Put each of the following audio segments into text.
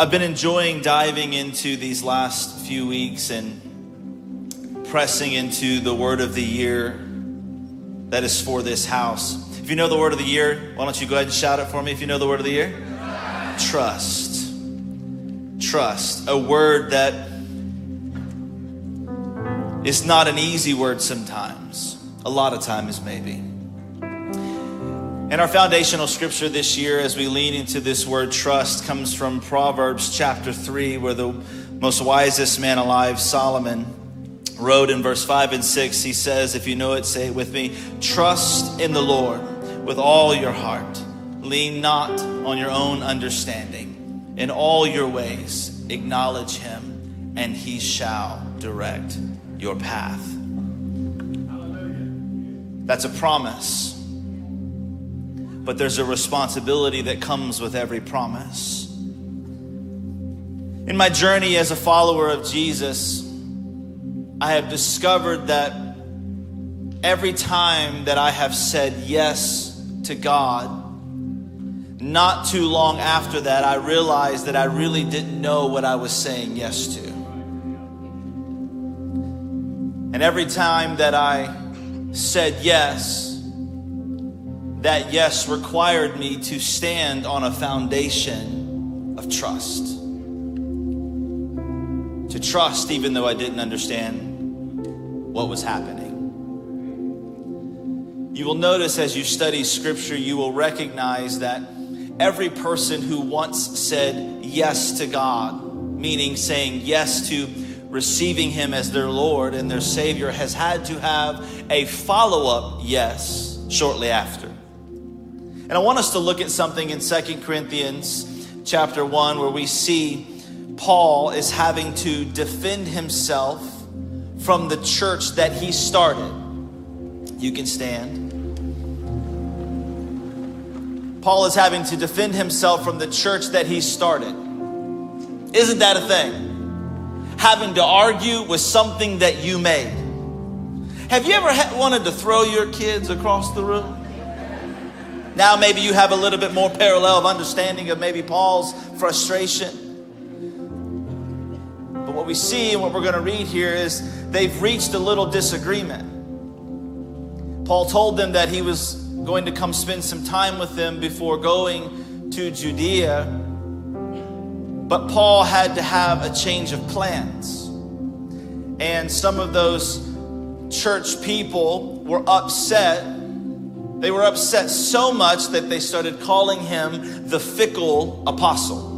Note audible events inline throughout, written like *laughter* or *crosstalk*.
I've been enjoying diving into these last few weeks and pressing into the word of the year that is for this house. If you know the word of the year, why don't you go ahead and shout it for me if you know the word of the year? Trust. Trust. A word that is not an easy word sometimes. A lot of times, maybe. And our foundational scripture this year, as we lean into this word trust, comes from Proverbs chapter 3, where the most wisest man alive, Solomon, wrote in verse 5 and 6. He says, If you know it, say it with me Trust in the Lord with all your heart, lean not on your own understanding. In all your ways, acknowledge him, and he shall direct your path. That's a promise but there's a responsibility that comes with every promise. In my journey as a follower of Jesus, I have discovered that every time that I have said yes to God, not too long after that, I realized that I really didn't know what I was saying yes to. And every time that I said yes, that yes required me to stand on a foundation of trust. To trust even though I didn't understand what was happening. You will notice as you study scripture, you will recognize that every person who once said yes to God, meaning saying yes to receiving Him as their Lord and their Savior, has had to have a follow up yes shortly after. And I want us to look at something in Second Corinthians chapter 1 where we see Paul is having to defend himself from the church that he started. You can stand. Paul is having to defend himself from the church that he started. Isn't that a thing? Having to argue with something that you made. Have you ever wanted to throw your kids across the room? Now, maybe you have a little bit more parallel of understanding of maybe Paul's frustration. But what we see and what we're going to read here is they've reached a little disagreement. Paul told them that he was going to come spend some time with them before going to Judea. But Paul had to have a change of plans. And some of those church people were upset they were upset so much that they started calling him the fickle apostle.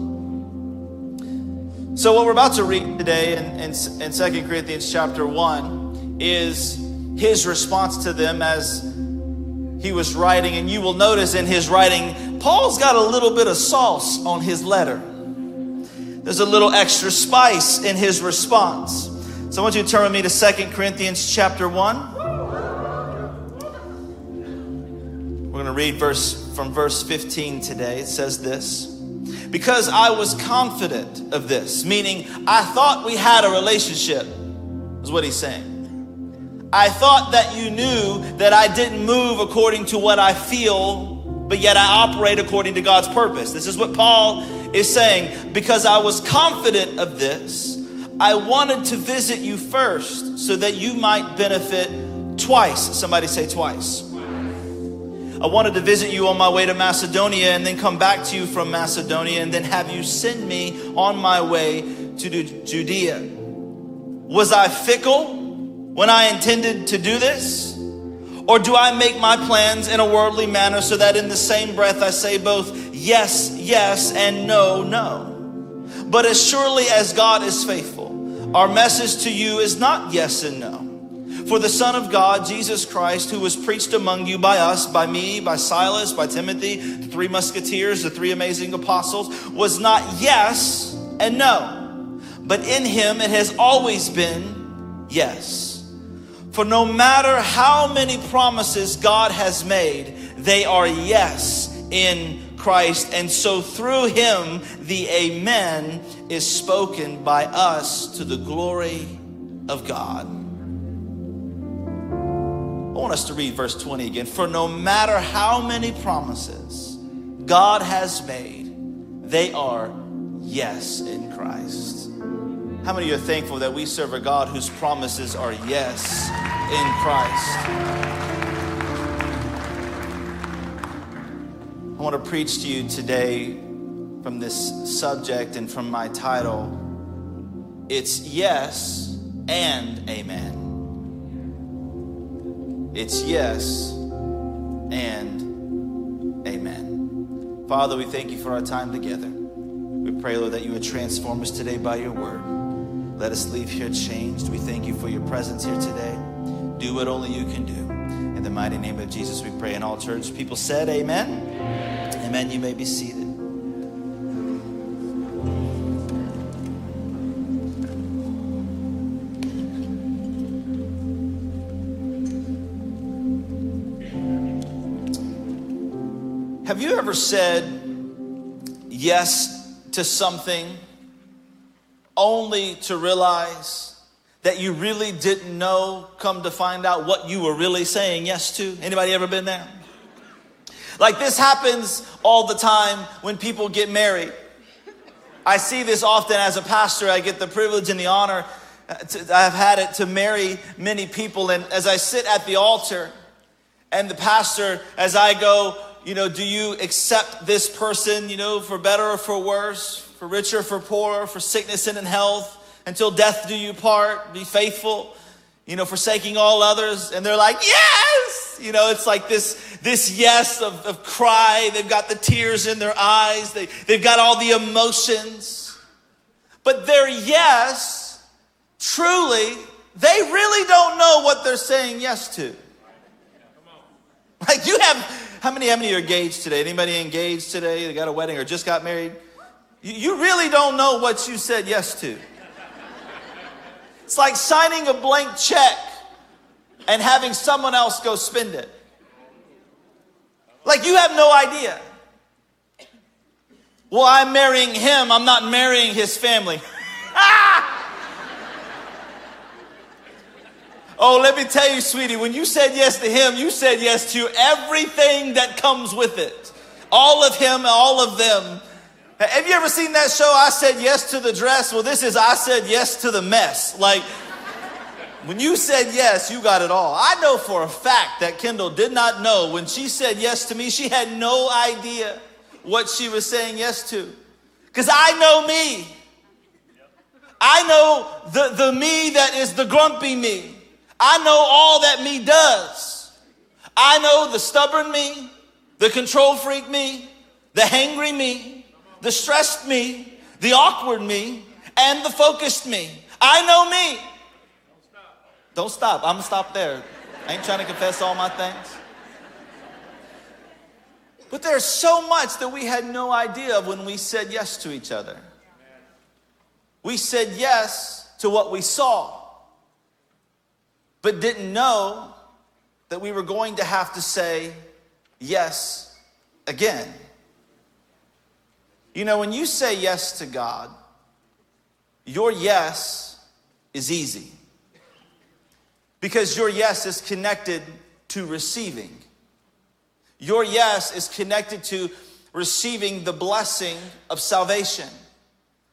So, what we're about to read today in, in, in 2 Corinthians chapter 1 is his response to them as he was writing. And you will notice in his writing, Paul's got a little bit of sauce on his letter. There's a little extra spice in his response. So I want you to turn with me to 2 Corinthians chapter 1. We're going to read verse from verse 15 today. It says this. Because I was confident of this, meaning I thought we had a relationship, is what he's saying. I thought that you knew that I didn't move according to what I feel, but yet I operate according to God's purpose. This is what Paul is saying. Because I was confident of this, I wanted to visit you first so that you might benefit twice. Somebody say twice. I wanted to visit you on my way to Macedonia and then come back to you from Macedonia and then have you send me on my way to Judea. Was I fickle when I intended to do this? Or do I make my plans in a worldly manner so that in the same breath I say both yes, yes, and no, no? But as surely as God is faithful, our message to you is not yes and no. For the Son of God, Jesus Christ, who was preached among you by us, by me, by Silas, by Timothy, the three musketeers, the three amazing apostles, was not yes and no, but in him it has always been yes. For no matter how many promises God has made, they are yes in Christ. And so through him, the Amen is spoken by us to the glory of God. Want us to read verse 20 again. For no matter how many promises God has made, they are yes in Christ. How many are thankful that we serve a God whose promises are yes in Christ? I want to preach to you today from this subject and from my title. It's yes and amen. It's yes and amen. Father, we thank you for our time together. We pray, Lord, that you would transform us today by your word. Let us leave here changed. We thank you for your presence here today. Do what only you can do. In the mighty name of Jesus, we pray. And all church people said, Amen. Amen. You may be seated. You ever said yes to something only to realize that you really didn't know come to find out what you were really saying yes to? Anybody ever been there? Like this happens all the time when people get married. I see this often as a pastor. I get the privilege and the honor. Uh, to, I've had it to marry many people. And as I sit at the altar and the pastor, as I go, you know, do you accept this person, you know, for better or for worse, for richer, for poorer, for sickness and in health, until death do you part, be faithful, you know, forsaking all others. And they're like, yes! You know, it's like this, this yes of, of cry. They've got the tears in their eyes. They, they've got all the emotions. But their yes, truly, they really don't know what they're saying yes to. Like you have how many, how many are engaged today? Anybody engaged today? They got a wedding or just got married? You, you really don't know what you said yes to. It's like signing a blank check and having someone else go spend it. Like you have no idea. Well, I'm marrying him, I'm not marrying his family. *laughs* Oh, let me tell you, sweetie, when you said yes to him, you said yes to everything that comes with it. All of him, all of them. Have you ever seen that show, I Said Yes to the Dress? Well, this is I Said Yes to the Mess. Like, when you said yes, you got it all. I know for a fact that Kendall did not know when she said yes to me, she had no idea what she was saying yes to. Because I know me. I know the, the me that is the grumpy me. I know all that me does. I know the stubborn me, the control freak me, the hangry me, the stressed me, the awkward me, and the focused me. I know me. Don't stop. I'm gonna stop there. I ain't trying to confess all my things. But there's so much that we had no idea of when we said yes to each other. We said yes to what we saw but didn't know that we were going to have to say yes again. You know, when you say yes to God, your yes is easy because your yes is connected to receiving. Your yes is connected to receiving the blessing of salvation,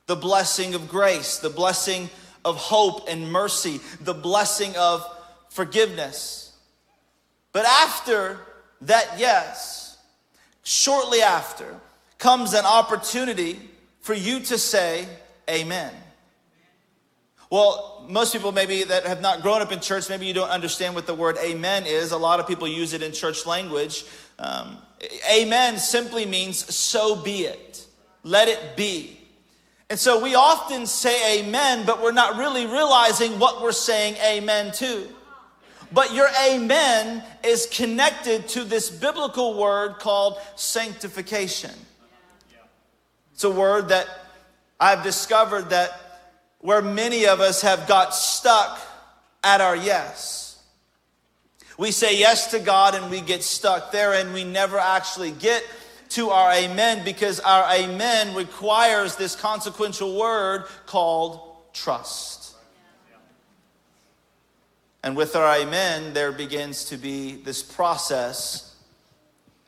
the blessing of grace, the blessing of hope and mercy, the blessing of forgiveness. But after that yes, shortly after, comes an opportunity for you to say amen. Well, most people maybe that have not grown up in church, maybe you don't understand what the word amen is. A lot of people use it in church language. Um, amen simply means so be it. Let it be. And so we often say amen, but we're not really realizing what we're saying amen to. But your amen is connected to this biblical word called sanctification. It's a word that I've discovered that where many of us have got stuck at our yes. We say yes to God and we get stuck there and we never actually get to our amen because our amen requires this consequential word called trust. And with our amen, there begins to be this process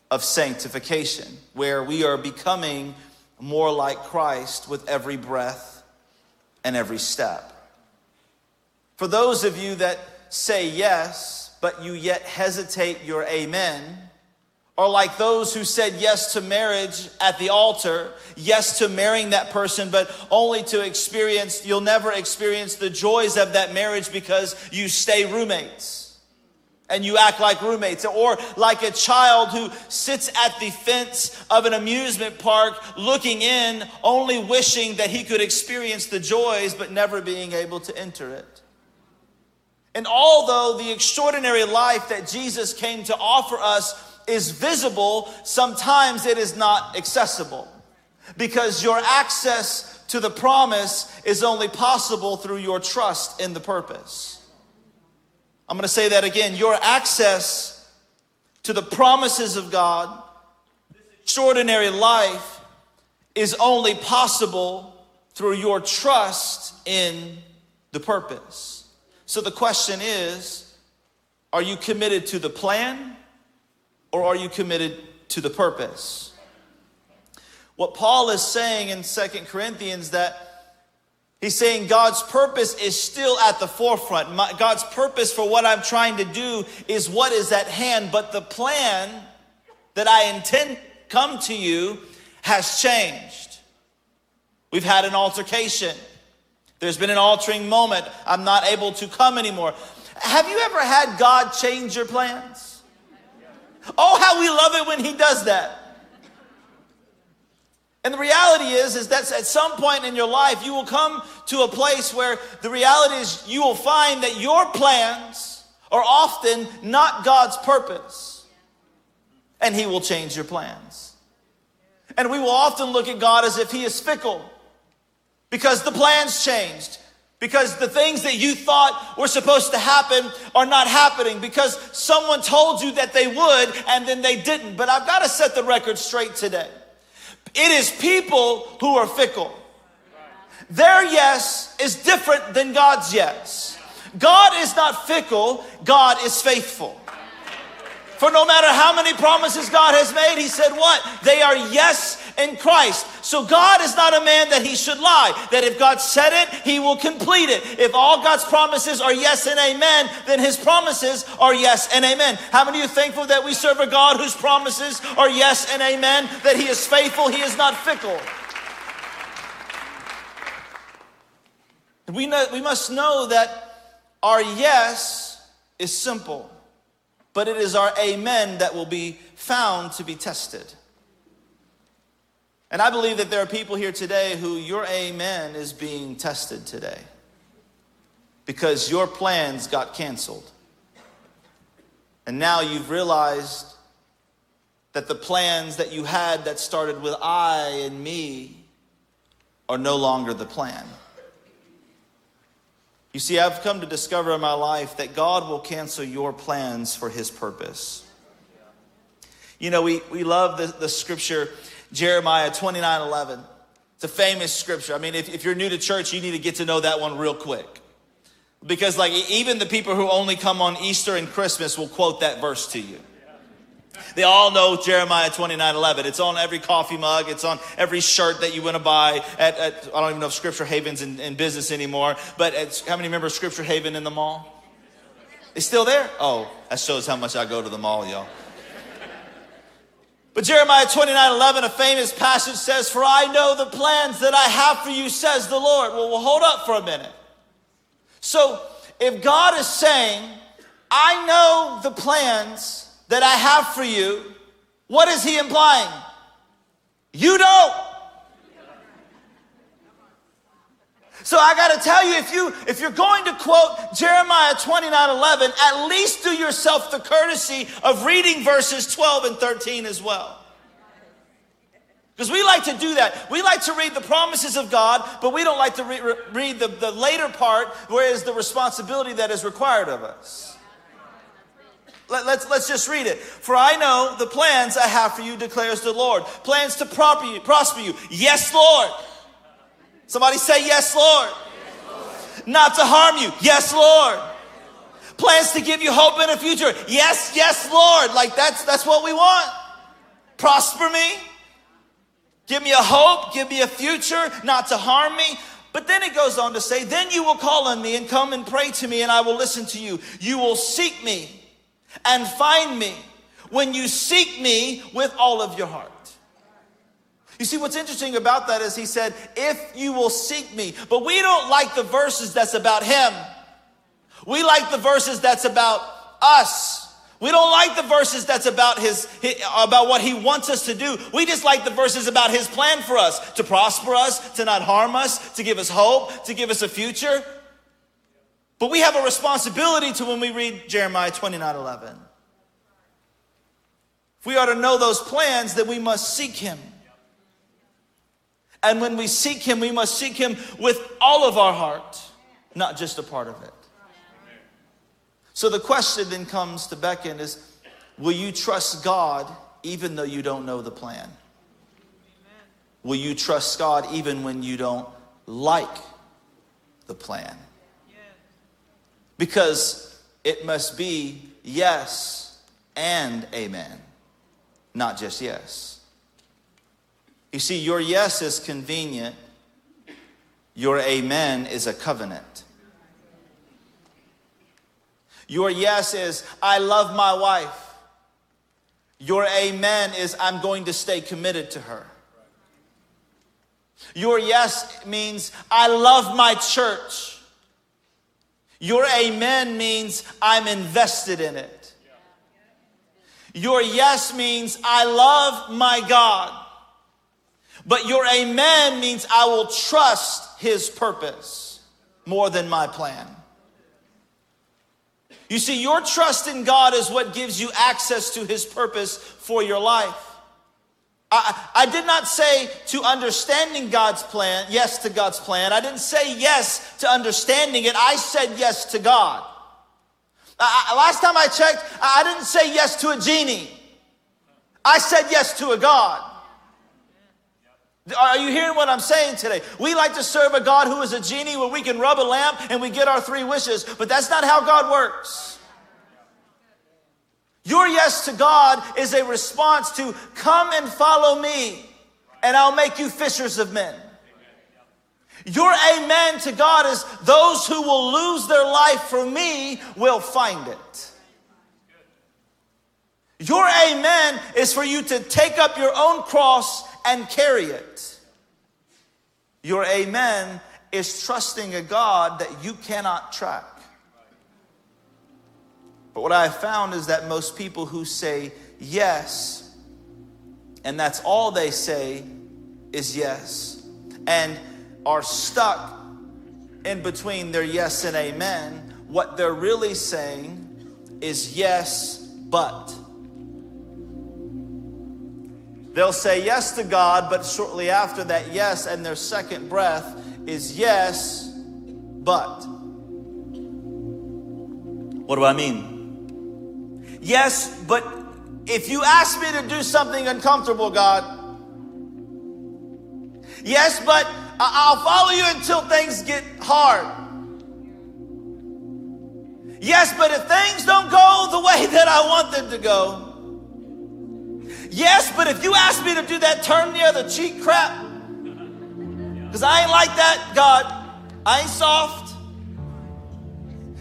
of sanctification where we are becoming more like Christ with every breath and every step. For those of you that say yes, but you yet hesitate your amen, or like those who said yes to marriage at the altar, yes to marrying that person, but only to experience, you'll never experience the joys of that marriage because you stay roommates and you act like roommates, or like a child who sits at the fence of an amusement park looking in, only wishing that he could experience the joys but never being able to enter it. And although the extraordinary life that Jesus came to offer us is visible, sometimes it is not accessible because your access to the promise is only possible through your trust in the purpose. I'm going to say that again. Your access to the promises of God, extraordinary life, is only possible through your trust in the purpose. So the question is are you committed to the plan or are you committed to the purpose? What Paul is saying in Second Corinthians that He's saying God's purpose is still at the forefront. My, God's purpose for what I'm trying to do is what is at hand, but the plan that I intend come to you has changed. We've had an altercation. There's been an altering moment. I'm not able to come anymore. Have you ever had God change your plans? Oh, how we love it when He does that. And the reality is, is that at some point in your life, you will come to a place where the reality is you will find that your plans are often not God's purpose. And He will change your plans. And we will often look at God as if He is fickle because the plans changed. Because the things that you thought were supposed to happen are not happening because someone told you that they would and then they didn't. But I've got to set the record straight today. It is people who are fickle. Their yes is different than God's yes. God is not fickle, God is faithful. For no matter how many promises God has made, He said what? They are yes in Christ. So God is not a man that He should lie. That if God said it, He will complete it. If all God's promises are yes and amen, then His promises are yes and amen. How many of you thankful that we serve a God whose promises are yes and amen? That He is faithful, He is not fickle. We, know, we must know that our yes is simple but it is our amen that will be found to be tested. And I believe that there are people here today who your amen is being tested today because your plans got canceled. And now you've realized that the plans that you had that started with I and me are no longer the plan. You see, I've come to discover in my life that God will cancel your plans for his purpose. You know, we, we love the, the scripture, Jeremiah 29 11. It's a famous scripture. I mean, if, if you're new to church, you need to get to know that one real quick. Because, like, even the people who only come on Easter and Christmas will quote that verse to you. They all know Jeremiah 29 11. It's on every coffee mug, it's on every shirt that you want to buy at, at I don't even know if Scripture Haven's in, in business anymore, but how many remember Scripture Haven in the mall? It's still there? Oh, that shows how much I go to the mall, y'all. But Jeremiah 29 11, a famous passage says, For I know the plans that I have for you, says the Lord. Well, we'll hold up for a minute. So, if God is saying, I know the plans that I have for you, what is he implying? You don't. So I got to tell you if you if you're going to quote Jeremiah 29:11, at least do yourself the courtesy of reading verses 12 and 13 as well. Because we like to do that. We like to read the promises of God, but we don't like to re- read the, the later part, whereas the responsibility that is required of us. Let, let's, let's just read it. For I know the plans I have for you, declares the Lord. Plans to prosper you. Prosper you. Yes, Lord. Somebody say, Yes, Lord. Not to harm you. Yes, Lord. Plans to give you hope in the future. Yes, yes, Lord. Like that's that's what we want. Prosper me. Give me a hope, give me a future, not to harm me. But then it goes on to say, Then you will call on me and come and pray to me, and I will listen to you. You will seek me and find me when you seek me with all of your heart. You see, what's interesting about that is he said, If you will seek me. But we don't like the verses that's about him. We like the verses that's about us. We don't like the verses that's about his, about what he wants us to do. We just like the verses about his plan for us to prosper us, to not harm us, to give us hope, to give us a future. But we have a responsibility to when we read Jeremiah 29 11. If we are to know those plans, then we must seek him. And when we seek him, we must seek him with all of our heart, not just a part of it. So the question then comes to beckon is will you trust God even though you don't know the plan? Will you trust God even when you don't like the plan? Because it must be yes and amen, not just yes. You see, your yes is convenient, your amen is a covenant. Your yes is, I love my wife. Your amen is, I'm going to stay committed to her. Your yes means, I love my church. Your amen means, I'm invested in it. Your yes means, I love my God. But your amen means, I will trust his purpose more than my plan. You see, your trust in God is what gives you access to His purpose for your life. I, I, did not say to understanding God's plan, yes to God's plan. I didn't say yes to understanding it. I said yes to God. I, last time I checked, I didn't say yes to a genie. I said yes to a God. Are you hearing what I'm saying today? We like to serve a God who is a genie where we can rub a lamp and we get our three wishes, but that's not how God works. Your yes to God is a response to come and follow me, and I'll make you fishers of men. Your amen to God is those who will lose their life for me will find it. Your amen is for you to take up your own cross and carry it. Your amen is trusting a God that you cannot track. But what I have found is that most people who say yes, and that's all they say is yes, and are stuck in between their yes and amen, what they're really saying is yes, but. They'll say yes to God, but shortly after that yes and their second breath is yes, but. What do I mean? Yes, but if you ask me to do something uncomfortable, God, yes, but I'll follow you until things get hard. Yes, but if things don't go the way *laughs* that I want them to go, Yes, but if you ask me to do that turn the other cheek crap, because I ain't like that, God, I ain't soft.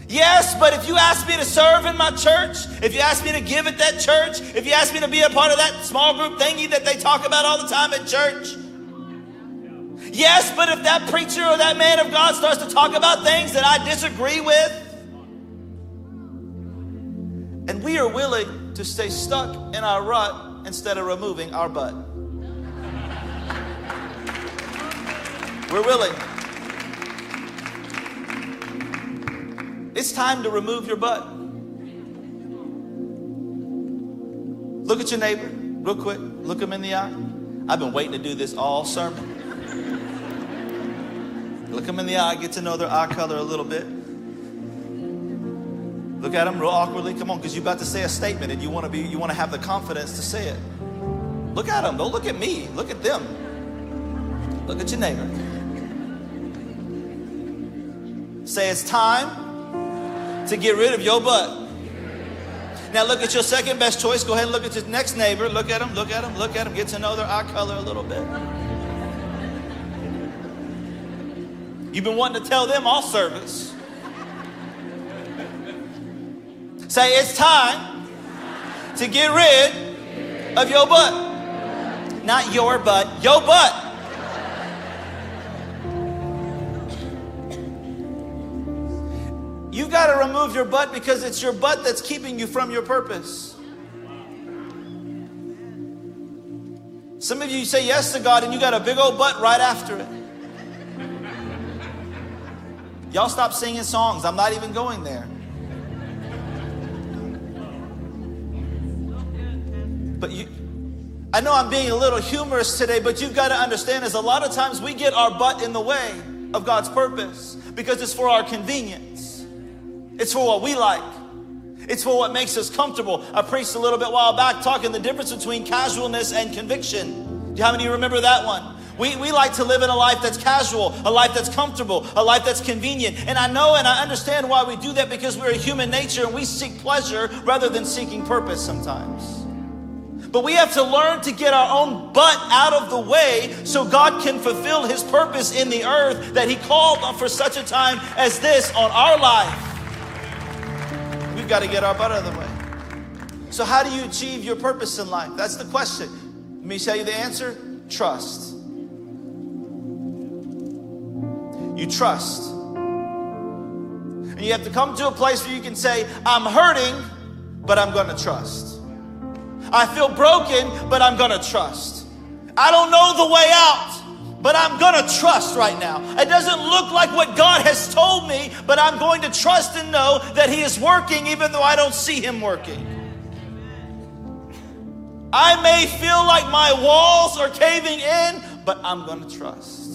Yes, but if you ask me to serve in my church, if you ask me to give at that church, if you ask me to be a part of that small group thingy that they talk about all the time at church, yes, but if that preacher or that man of God starts to talk about things that I disagree with, and we are willing to stay stuck in our rut instead of removing our butt. We're willing. It's time to remove your butt. Look at your neighbor, real quick. Look him in the eye. I've been waiting to do this all sermon. Look him in the eye, get to know their eye color a little bit. Look at them real awkwardly. Come on, because you're about to say a statement and you want to be, you want to have the confidence to say it. Look at them. Don't look at me. Look at them. Look at your neighbor. Say it's time to get rid of your butt. Now look at your second best choice. Go ahead and look at your next neighbor. Look at them. look at them. look at them. Get to know their eye color a little bit. You've been wanting to tell them all service. Say, it's time to get rid of your butt. Not your butt, your butt. You've got to remove your butt because it's your butt that's keeping you from your purpose. Some of you say yes to God and you got a big old butt right after it. Y'all stop singing songs. I'm not even going there. But you, I know I'm being a little humorous today, but you've got to understand is a lot of times we get our butt in the way of God's purpose because it's for our convenience. It's for what we like. It's for what makes us comfortable. I preached a little bit while back talking the difference between casualness and conviction. How many remember that one? We, we like to live in a life that's casual, a life that's comfortable, a life that's convenient. And I know and I understand why we do that because we're a human nature and we seek pleasure rather than seeking purpose sometimes. But we have to learn to get our own butt out of the way so God can fulfill his purpose in the earth that he called for such a time as this on our life We've got to get our butt out of the way. So, how do you achieve your purpose in life? That's the question. Let me tell you the answer trust. You trust. And you have to come to a place where you can say, I'm hurting, but I'm going to trust. I feel broken, but I'm to trust. I don't know the way out, but I'm to trust right now. It doesn't look like what God has told me, but I'm going to trust and know that He is working even though I don't see Him working. I may feel like my walls are caving in, but I'm to trust.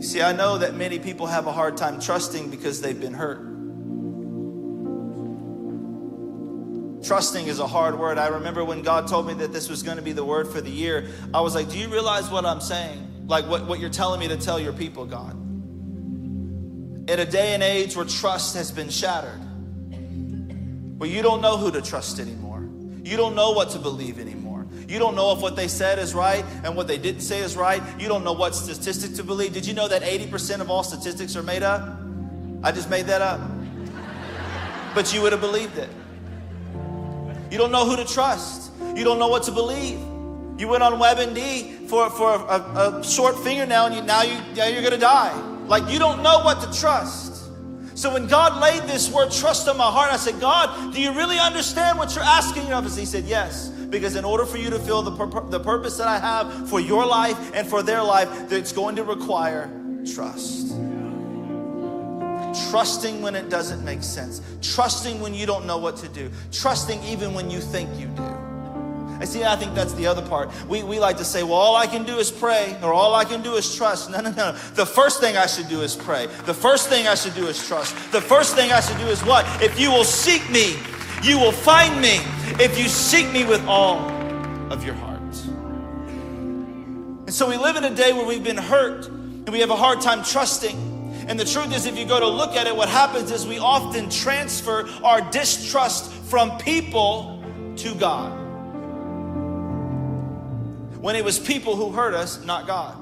See, I know that many people have a hard time trusting because they've been hurt. Trusting is a hard word. I remember when God told me that this was going to be the word for the year, I was like, Do you realize what I'm saying? Like what, what you're telling me to tell your people, God. In a day and age where trust has been shattered, where you don't know who to trust anymore, you don't know what to believe anymore. You don't know if what they said is right and what they didn't say is right. You don't know what statistic to believe. Did you know that 80% of all statistics are made up? I just made that up. But you would have believed it. You don't know who to trust. You don't know what to believe. You went on WebMD for, for a, a short fingernail and you, now, you, now you're going to die. Like you don't know what to trust. So when God laid this word trust on my heart, I said, God, do you really understand what you're asking of us? He said, Yes. Because in order for you to feel the, pur- the purpose that I have for your life and for their life, it's going to require trust. Trusting when it doesn't make sense. Trusting when you don't know what to do. Trusting even when you think you do. I see, I think that's the other part. We, we like to say, well, all I can do is pray, or all I can do is trust. No, no, no. The first thing I should do is pray. The first thing I should do is trust. The first thing I should do is what? If you will seek me, you will find me. If you seek me with all of your heart. And so we live in a day where we've been hurt and we have a hard time trusting. And the truth is, if you go to look at it, what happens is we often transfer our distrust from people to God. When it was people who hurt us, not God.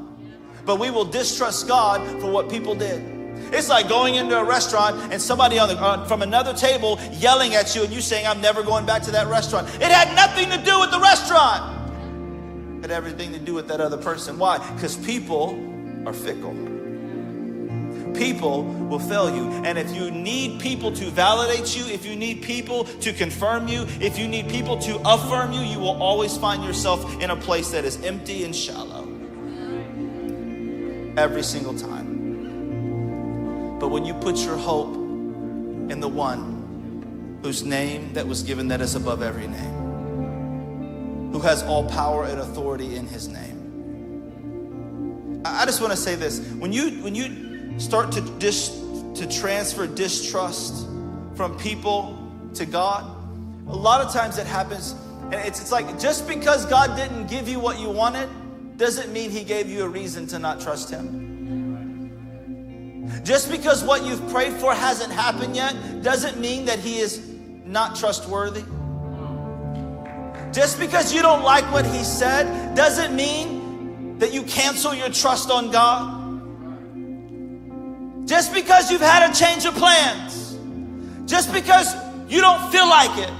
But we will distrust God for what people did. It's like going into a restaurant and somebody the, uh, from another table yelling at you and you saying, I'm never going back to that restaurant. It had nothing to do with the restaurant. It had everything to do with that other person. Why? Because people are fickle people will fail you. And if you need people to validate you, if you need people to confirm you, if you need people to affirm you, you will always find yourself in a place that is empty and shallow. Every single time. But when you put your hope in the one whose name that was given that is above every name, who has all power and authority in his name. I just want to say this. When you when you start to dis, to transfer distrust from people to God, a lot of times it happens, and it's, it's like just because God didn't give you what you wanted, doesn't mean He gave you a reason to not trust Him. Just because what you've prayed for hasn't happened yet, doesn't mean that He is not trustworthy. Just because you don't like what He said, doesn't mean that you cancel your trust on God. Just because you've had a change of plans, just because you don't feel like it,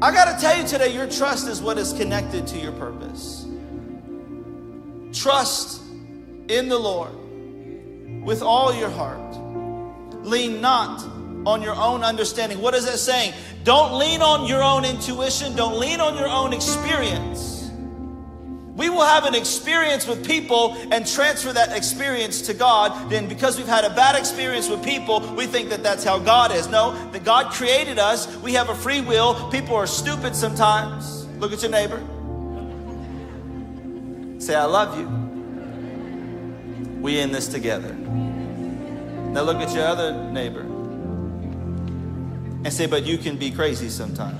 I got to tell you today, your trust is what is connected to your purpose. Trust in the Lord with all your heart. Lean not on your own understanding. What is that saying? Don't lean on your own intuition, don't lean on your own experience. We will have an experience with people and transfer that experience to God. Then, because we've had a bad experience with people, we think that that's how God is. No, that God created us. We have a free will. People are stupid sometimes. Look at your neighbor. Say, I love you. We in this together. Now, look at your other neighbor and say, but you can be crazy sometimes.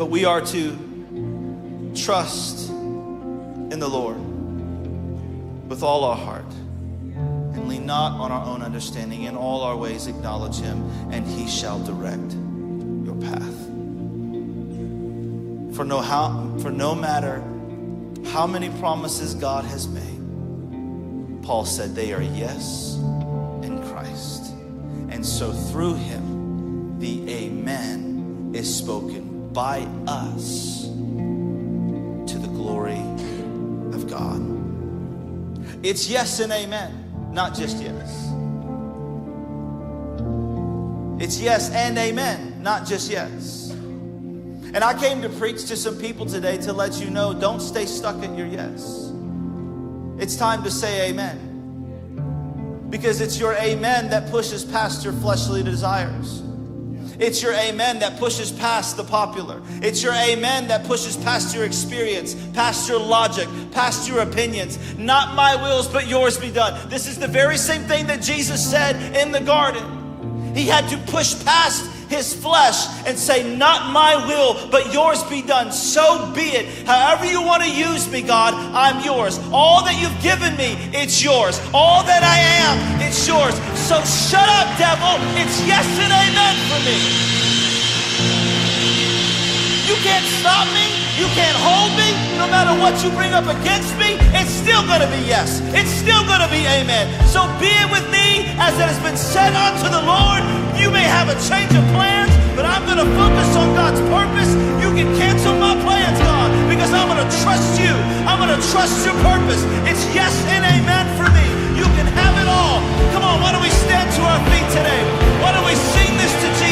But we are to trust in the Lord with all our heart and lean not on our own understanding. In all our ways, acknowledge Him, and He shall direct your path. For no, how, for no matter how many promises God has made, Paul said they are yes in Christ. And so through Him, the Amen is spoken by us to the glory of God. It's yes and amen, not just yes. It's yes and amen, not just yes. And I came to preach to some people today to let you know don't stay stuck at your yes. It's time to say amen. Because it's your amen that pushes past your fleshly desires. It's your amen that pushes past the popular. It's your amen that pushes past your experience, past your logic, past your opinions. Not my wills, but yours be done. This is the very same thing that Jesus said in the garden. He had to push past his flesh and say, Not my will, but yours be done. So be it. However you want to use me, God, I'm yours. All that you've given me, it's yours. All that I am, it's yours. So shut up, devil. It's yes and amen for me. You can't stop me. You can't hold me. No matter what you bring up against me, it's still going to be yes. It's still going to be amen. So be it with me as it has been said unto the Lord. You may have a change of plans, but I'm going to focus on God's purpose. You can cancel my plans, God, because I'm going to trust you. I'm going to trust your purpose. It's yes and amen for me. You can have it all. Come on, why don't we stand to our feet today? Why don't we sing this to Jesus?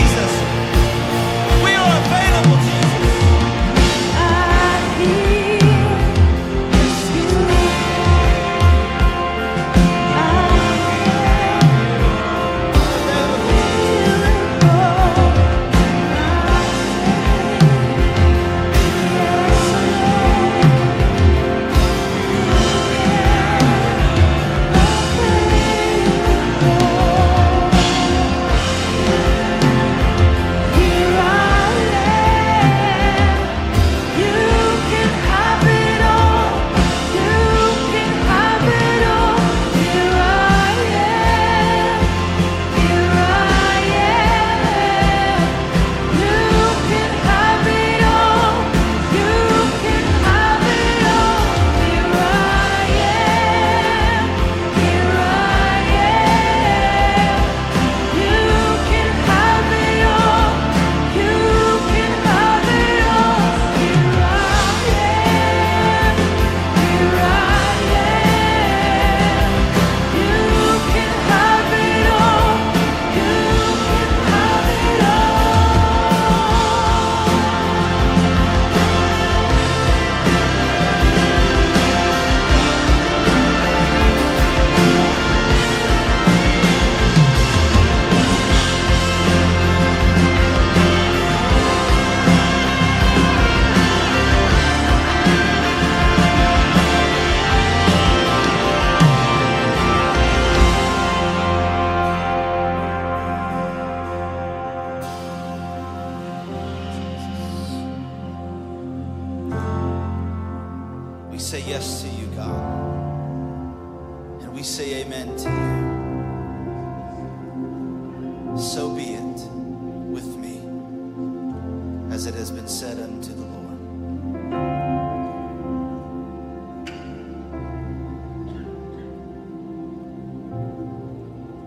so be it with me, as it has been said unto the Lord.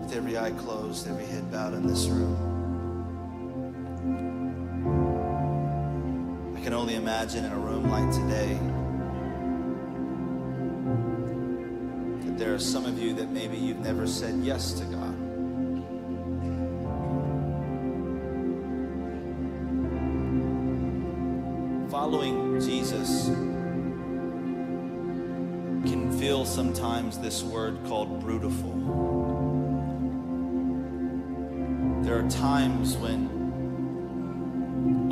With every eye closed, every head bowed in this room, I can only imagine in a room like today. there are some of you that maybe you've never said yes to God. Jesus can feel sometimes this word called brutal. There are times when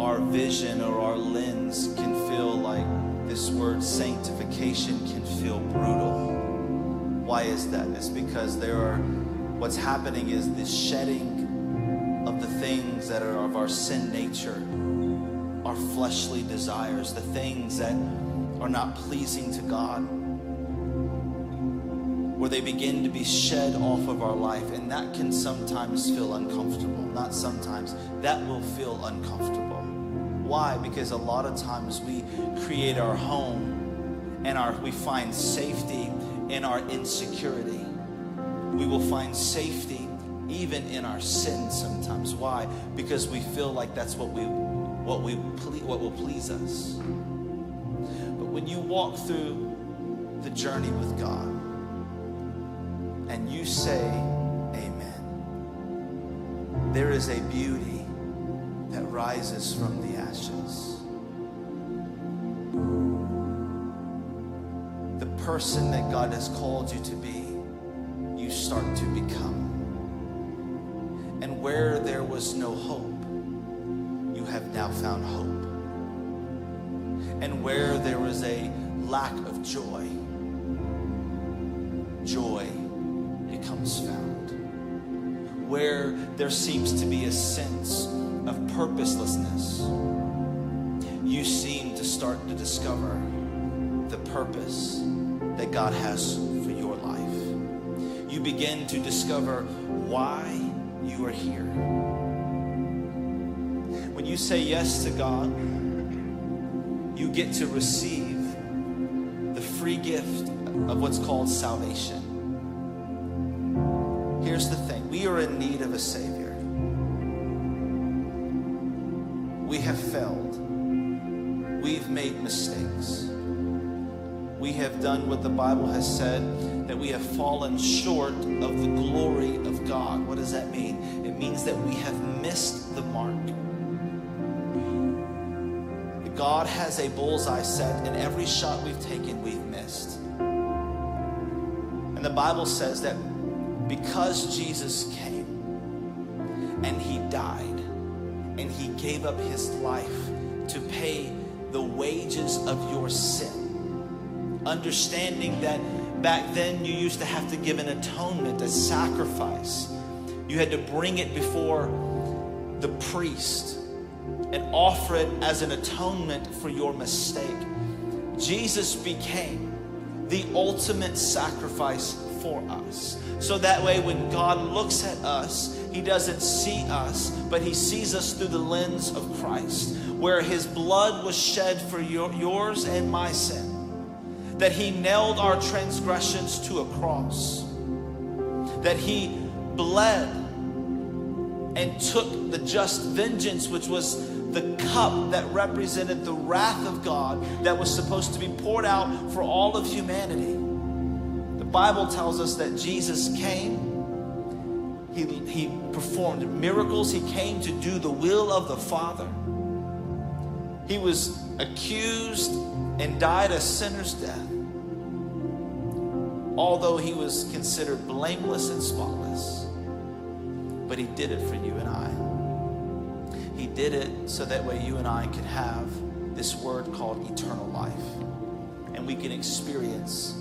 our vision or our lens can feel like this word sanctification can feel brutal. Why is that? It's because there are, what's happening is this shedding of the things that are of our sin nature, our fleshly desires, the things that are not pleasing to God where they begin to be shed off of our life. And that can sometimes feel uncomfortable. Not sometimes, that will feel uncomfortable. Why? Because a lot of times we create our home and our, we find safety in our insecurity. We will find safety even in our sin sometimes. Why? Because we feel like that's what we what we what will please us. But when you walk through the journey with God, and you say, Amen, there is a beauty that rises from the ashes. The person that God has called you to be, you start to become. And where there was no hope, have now found hope. And where there is a lack of joy, joy becomes found. Where there seems to be a sense of purposelessness, you seem to start to discover the purpose that God has for your life. You begin to discover why you are here. When you say yes to God, you get to receive the free gift of what's called salvation. Here's the thing we are in need of a Savior. We have failed, we've made mistakes. We have done what the Bible has said that we have fallen short of the glory of God. What does that mean? It means that we have missed the mark. God has a bullseye set, and every shot we've taken, we've missed. And the Bible says that because Jesus came and he died and he gave up his life to pay the wages of your sin, understanding that back then you used to have to give an atonement, a sacrifice. You had to bring it before the priest and offer it as an atonement for your mistake. Jesus became the ultimate sacrifice for us. So that way, when God looks at us, He doesn't see us, but He sees us through the lens of Christ, where His blood was shed for your, yours and my sin, that He nailed our transgressions to a cross, that He bled and took the just vengeance, which was the cup that represented the wrath of God that was supposed to be poured out for all of humanity. The Bible tells us that Jesus came, he, he performed miracles, he came to do the will of the Father. He was accused and died a sinner's death, although he was considered blameless and spotless. But he did it for you and I. He did it so that way you and I could have this word called eternal life. And we can experience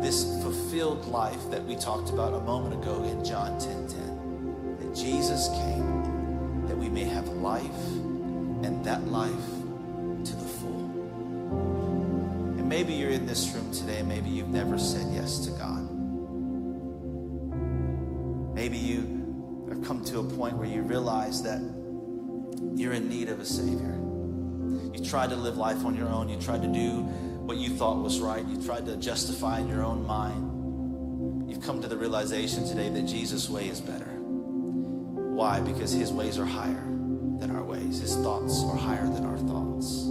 this fulfilled life that we talked about a moment ago in John 10 10. That Jesus came that we may have life and that life to the full. And maybe you're in this room today, maybe you've never said yes to God. Maybe you have come to a point where you realize that you're in need of a Savior. You tried to live life on your own. You tried to do what you thought was right. You tried to justify in your own mind. You've come to the realization today that Jesus' way is better. Why? Because his ways are higher than our ways. His thoughts are higher than our thoughts.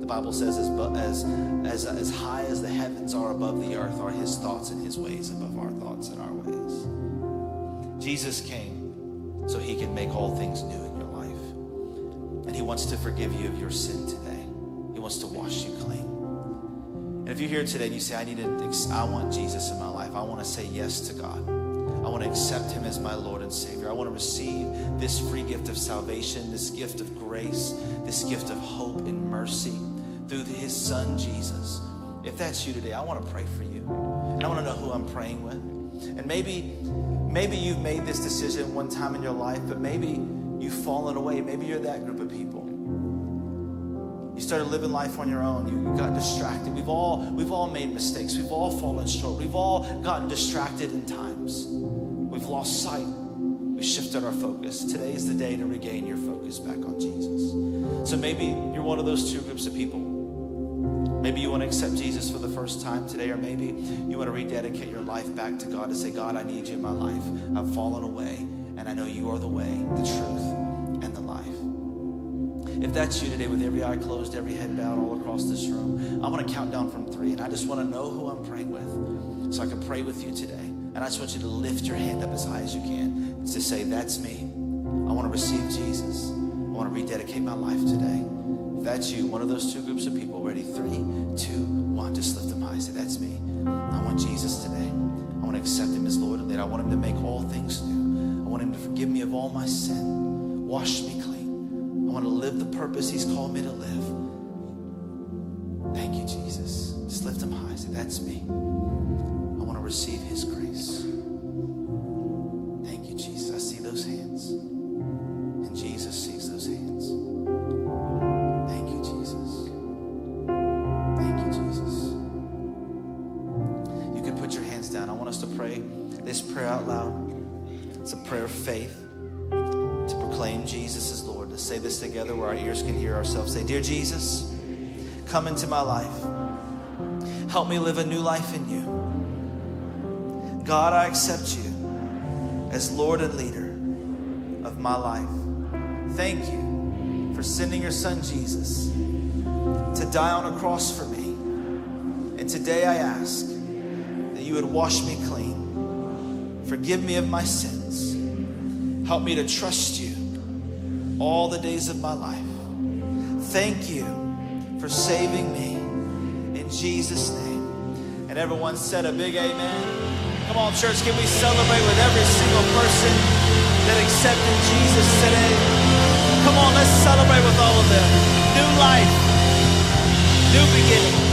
The Bible says as, as, as, as high as the heavens are above the earth are his thoughts and his ways above our thoughts and our ways. Jesus came so he can make all things new wants to forgive you of your sin today. He wants to wash you clean. And if you're here today and you say, I need to, I want Jesus in my life, I want to say yes to God. I want to accept him as my Lord and Savior. I want to receive this free gift of salvation, this gift of grace, this gift of hope and mercy through his son Jesus. If that's you today, I want to pray for you. And I want to know who I'm praying with. And maybe maybe you've made this decision one time in your life, but maybe you've fallen away. Maybe you're that group of people. You started living life on your own. You got distracted. We've all we've all made mistakes. We've all fallen short. We've all gotten distracted in times. We've lost sight. We shifted our focus. Today is the day to regain your focus back on Jesus. So maybe you're one of those two groups of people. Maybe you want to accept Jesus for the first time today, or maybe you want to rededicate your life back to God to say, God, I need you in my life. I've fallen away, and I know you are the way, the truth, and the life. If that's you today, with every eye closed, every head bowed all across this room, I'm going to count down from three, and I just want to know who I'm praying with so I can pray with you today. And I just want you to lift your hand up as high as you can to say, That's me. I want to receive Jesus. I want to rededicate my life today. If that's you, one of those two groups of people, ready? Three, two, one. Just lift them high. Say, That's me. I want Jesus today. I want to accept him as Lord and leader. I want him to make all things new. I want him to forgive me of all my sin, wash me clean. I want to live the purpose he's called me to live. Thank you, Jesus. Just lift them high. Say, That's me. I want to receive his grace. Dear Jesus, come into my life. Help me live a new life in you. God, I accept you as Lord and leader of my life. Thank you for sending your son Jesus to die on a cross for me. And today I ask that you would wash me clean, forgive me of my sins, help me to trust you all the days of my life. Thank you for saving me in Jesus' name. And everyone said a big amen. Come on, church, can we celebrate with every single person that accepted Jesus today? Come on, let's celebrate with all of them. New life, new beginning.